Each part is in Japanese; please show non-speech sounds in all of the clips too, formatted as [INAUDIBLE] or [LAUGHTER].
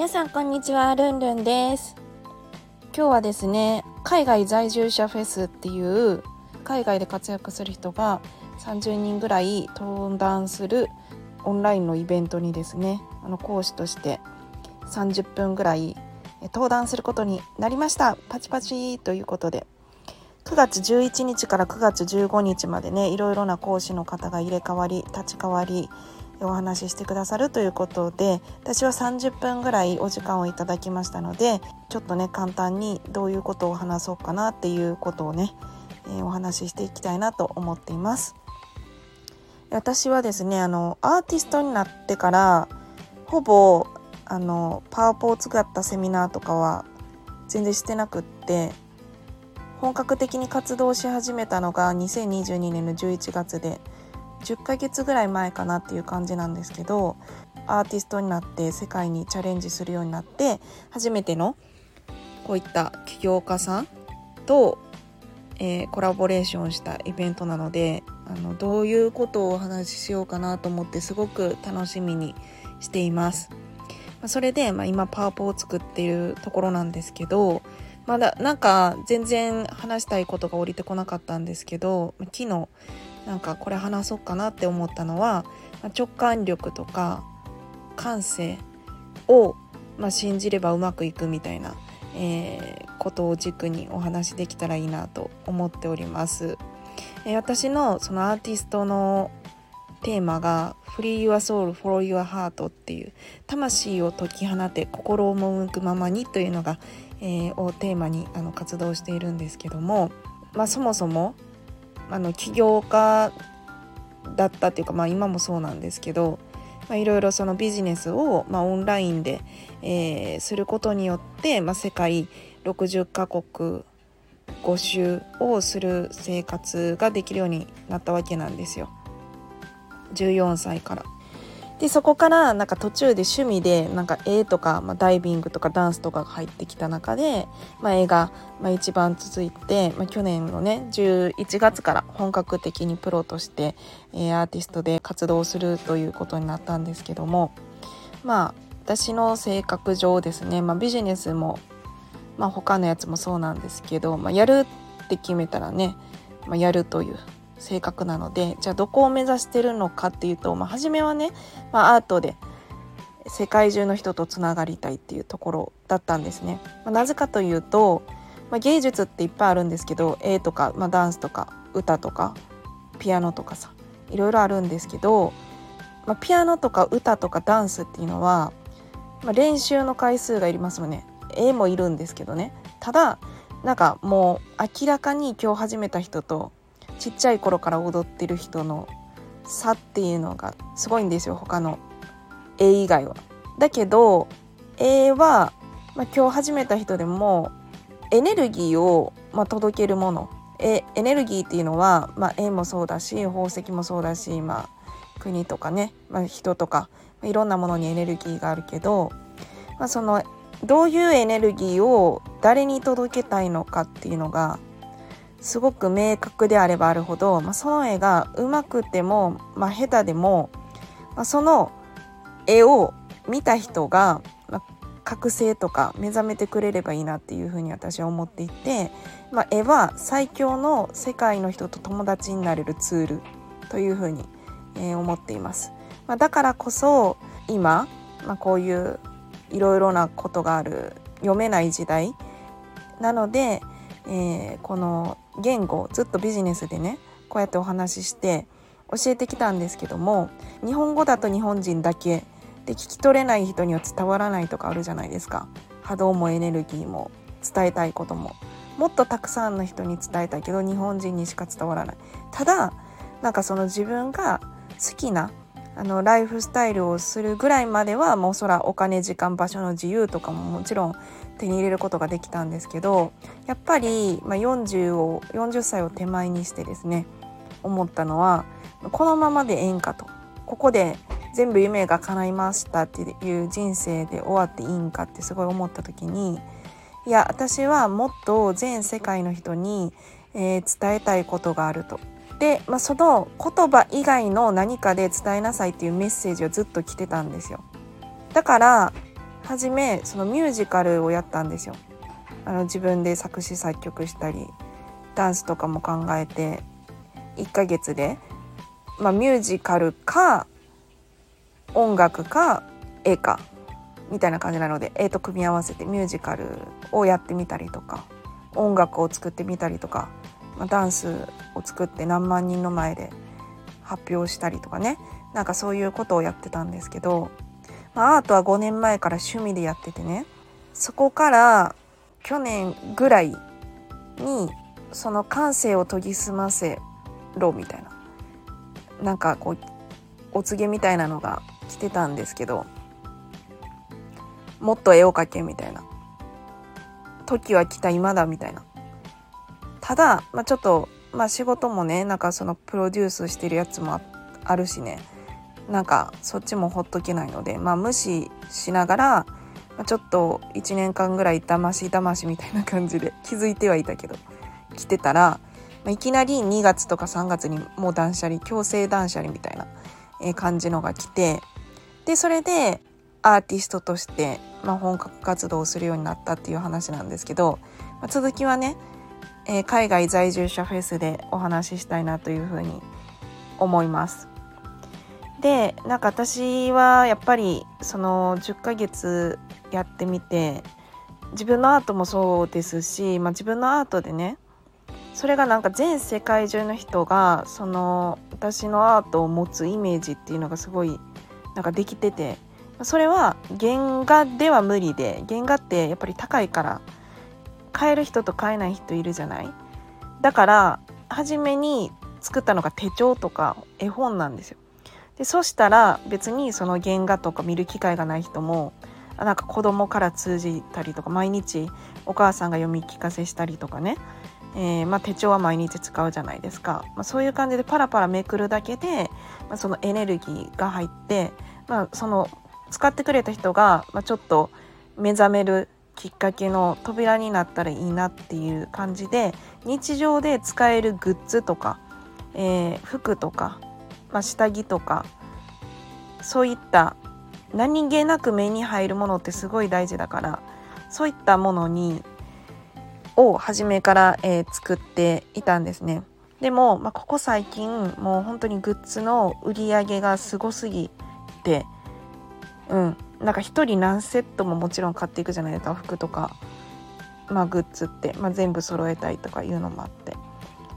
皆さんこんにちは、ルンルンです。今日はですね、海外在住者フェスっていう海外で活躍する人が30人ぐらい登壇するオンラインのイベントにですね、あの講師として30分ぐらい登壇することになりました。パチパチということで。9月11日から9月15日までねいろいろな講師の方が入れ替わり立ち替わりお話ししてくださるということで私は30分ぐらいお時間をいただきましたのでちょっとね簡単にどういうことを話そうかなっていうことをね、えー、お話ししていきたいなと思っています。私はですねあのアーティストになってからほぼあのパワポを使ったセミナーとかは全然してなくって本格的に活動し始めたのが2022年の11月で10ヶ月ぐらい前かなっていう感じなんですけどアーティストになって世界にチャレンジするようになって初めてのこういった起業家さんと、えー、コラボレーションしたイベントなのであのどういうことをお話ししようかなと思ってすごく楽しみにしています。それで、まあ、今パワポを作っているところなんですけどまだなんか全然話したいことが降りてこなかったんですけど昨日なんかこれ話そうかなって思ったのは直感力とか感性を、まあ、信じればうまくいくみたいな、えー、ことを軸にお話できたらいいなと思っております。えー、私のそのアーティストのテーマが「Free Your Soul Follow Your Heart」っていう「魂を解き放て心を赴くままに」というのが、えー、をテーマにあの活動しているんですけども、まあ、そもそもあの起業家だったっていうか、まあ、今もそうなんですけど、まあ、いろいろそのビジネスを、まあ、オンラインで、えー、することによって、まあ、世界60カ国5周をする生活ができるようになったわけなんですよ。14歳から。でそこからなんか途中で趣味でなんか絵とか、まあ、ダイビングとかダンスとかが入ってきた中で、まあ、絵が、まあ、一番続いて、まあ、去年のね11月から本格的にプロとして、えー、アーティストで活動するということになったんですけどもまあ私の性格上ですね、まあ、ビジネスも、まあ、他のやつもそうなんですけど、まあ、やるって決めたらね、まあ、やるという性格なのでじゃあどこを目指してるのかっていうと、まあ、初めはね、まあ、アートで世界中の人とつながりたいっていうところだったんですね。まあ、なぜかというと、まあ、芸術っていっぱいあるんですけど絵とか、まあ、ダンスとか歌とかピアノとかさいろいろあるんですけど、まあ、ピアノとか歌とかダンスっていうのは、まあ、練習の回数がいりますよね。絵もいるんですけどねただなんかもう明らかに今日始めた人とちっちゃい頃から踊ってる人の差っていうのがすごいんですよ他の絵以外は。だけど絵は、まあ、今日始めた人でもエネルギーを、まあ、届けるものえエネルギーっていうのは、まあ、絵もそうだし宝石もそうだし、まあ、国とかね、まあ、人とか、まあ、いろんなものにエネルギーがあるけど、まあ、そのどういうエネルギーを誰に届けたいのかっていうのがすごく明確であればあるほど、まあ、その絵がうまくても、まあ、下手でも、まあ、その絵を見た人が、まあ、覚醒とか目覚めてくれればいいなっていうふうに私は思っていて、まあ、絵は最強の世界の人と友達になれるツールというふうに、えー、思っています。まあ、だからこそ今、まあ、こういういろいろなことがある読めない時代なので、えー、この言語ずっとビジネスでねこうやってお話しして教えてきたんですけども日本語だと日本人だけで聞き取れない人には伝わらないとかあるじゃないですか。波動もエネルギーも伝えたいことも。もっとたくさんの人に伝えたいけど日本人にしか伝わらない。ただなんかその自分が好きなあのライフスタイルをするぐらいまではもうそらお金時間場所の自由とかももちろん手に入れることができたんですけどやっぱり、まあ、40を40歳を手前にしてですね思ったのはこのままでええんかとここで全部夢が叶いましたっていう人生で終わっていいんかってすごい思った時にいや私はもっと全世界の人に、えー、伝えたいことがあると。で、まあ、その言葉以外の何かで伝えなさいっていうメッセージをずっと来てたんですよ。だから初めそのミュージカルをやったんですよ。あの自分で作詞作曲したりダンスとかも考えて1ヶ月で、まあ、ミュージカルか音楽か絵かみたいな感じなので絵と組み合わせてミュージカルをやってみたりとか音楽を作ってみたりとか、まあ、ダンスを作って何万人の前で発表したりとかねなんかそういうことをやってたんですけど、まあ、アートは5年前から趣味でやっててね。そこから去年ぐらいにその感性を研ぎ澄ませろみたいな。なんかこうお告げみたいなのが来てたんですけど。もっと絵を描けみたいな。時は来た今だみたいな。ただ、まあ、ちょっと、まあ、仕事もねなんかそのプロデュースしてるやつもあるしね。なんかそっちもほっとけないので、まあ、無視しながら、ちょっと1年間ぐらいだましだましみたいな感じで [LAUGHS] 気づいてはいたけど来てたら、ま、いきなり2月とか3月にもう断捨離強制断捨離みたいな、感じのが来てでそれでアーティストとして、まあ、本格活動をするようになったっていう話なんですけど、まあ、続きはね、え、海外在住者フェスでお話ししたいなというふうに思います。でなんか私はやっぱりその10ヶ月やってみて自分のアートもそうですし、まあ、自分のアートでねそれがなんか全世界中の人がその私のアートを持つイメージっていうのがすごいなんかできててそれは原画では無理で原画ってやっぱり高いから買える人と買えない人いるじゃない？だから初めに作ったのが手帳とか絵本なんですよ。でそしたら別にその原画とか見る機会がない人もなんか子供から通じたりとか毎日お母さんが読み聞かせしたりとかね、えー、まあ、手帳は毎日使うじゃないですか、まあ、そういう感じでパラパラめくるだけで、まあ、そのエネルギーが入って、まあ、その使ってくれた人が、まあ、ちょっと目覚めるきっかけの扉になったらいいなっていう感じで日常で使えるグッズとか、えー、服とか、まあ、下着とかそういった何気なく目に入るものってすごい大事だからそういったものにを初めから、えー、作っていたんですね。でも、まあ、ここ最近もう本当にグッズの売り上げがすごすぎてうん。なんか1人何セットももちろん買っていくじゃないですか。服とか、まあ、グッズって、まあ、全部揃えたいとかいうのもあって、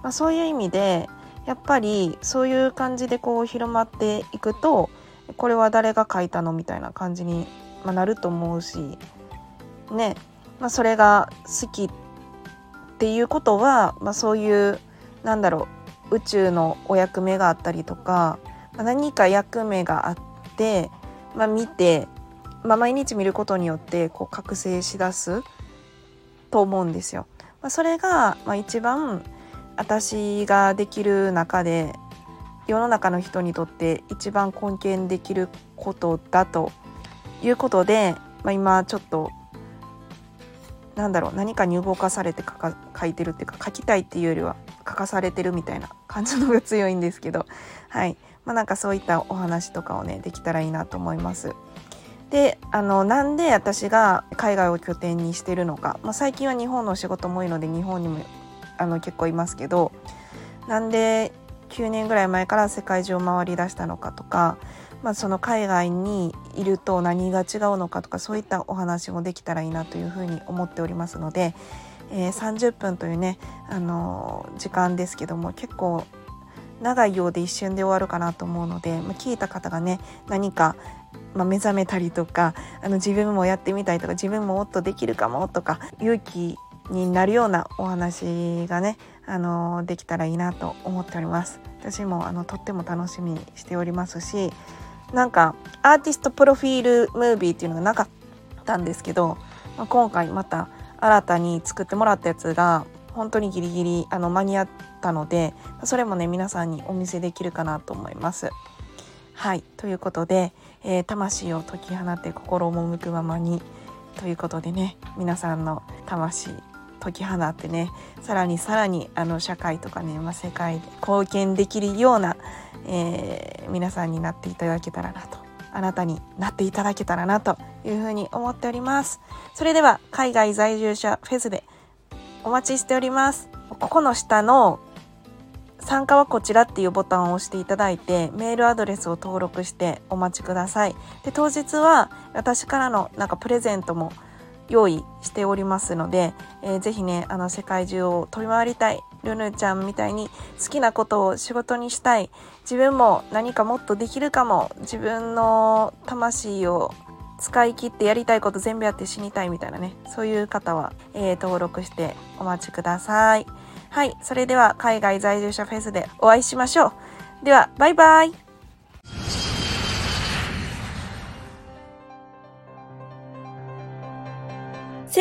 まあ、そういう意味でやっぱりそういう感じでこう広まっていくとこれは誰が書いたのみたいな感じに、まなると思うしね、まあ、それが好きっていうことは、まあ、そういうなんだろう宇宙のお役目があったりとか、まあ、何か役目があってまあ、見て、まあ、毎日見ることによってこう覚醒しだすと思うんですよ。まあ、それが、まあ、一番私ができる中で世の中の人にとって一番根源できることだということで、まあ、今ちょっとなんだろう何かに動かされて書か書いてるっていうか書きたいっていうよりは書かされてるみたいな感じのが強いんですけどはいまあ、なんかそういったお話とかをねできたらいいなと思います。であのなんで私が海外を拠点にしてるのか、まあ、最近は日本の仕事も多いので日本にもあの結構いますけどなんで9年ぐらい前から世界中を回り出したのかとか、まあ、その海外にいると何が違うのかとかそういったお話もできたらいいなというふうに思っておりますので、えー、30分というね、あのー、時間ですけども結構長いようで一瞬で終わるかなと思うので、まあ、聞いた方がね何か、まあ、目覚めたりとかあの自分もやってみたいとか自分ももっとできるかもとか勇気になるようなお話がねあのできたらいいなと思っております私もあのとっても楽しみにしておりますしなんかアーティストプロフィールムービーっていうのがなかったんですけど、まあ、今回また新たに作ってもらったやつが本当にギリギリあの間に合ったのでそれもね皆さんにお見せできるかなと思います。はいということで、えー、魂を解き放って心を赴くままにということでね皆さんの魂解き放ってねさらにさらにあの社会とかね、まあ、世界で貢献できるような、えー、皆さんになっていただけたらなとあなたになっていただけたらなというふうに思っております。それでは海外在住者フェスでお待ちしております。ここの下の参加はこちらっていうボタンを押していただいてメールアドレスを登録してお待ちください。で当日は私からのなんかプレゼントも用意しておりますので、えー、ぜひねあの世界中を飛び回りたいルヌちゃんみたいに好きなことを仕事にしたい自分も何かもっとできるかも自分の魂を使い切ってやりたいこと全部やって死にたいみたいなねそういう方は、えー、登録してお待ちください。はいそれでは海外在住者フェスでお会いしましょう。ではバイバイ。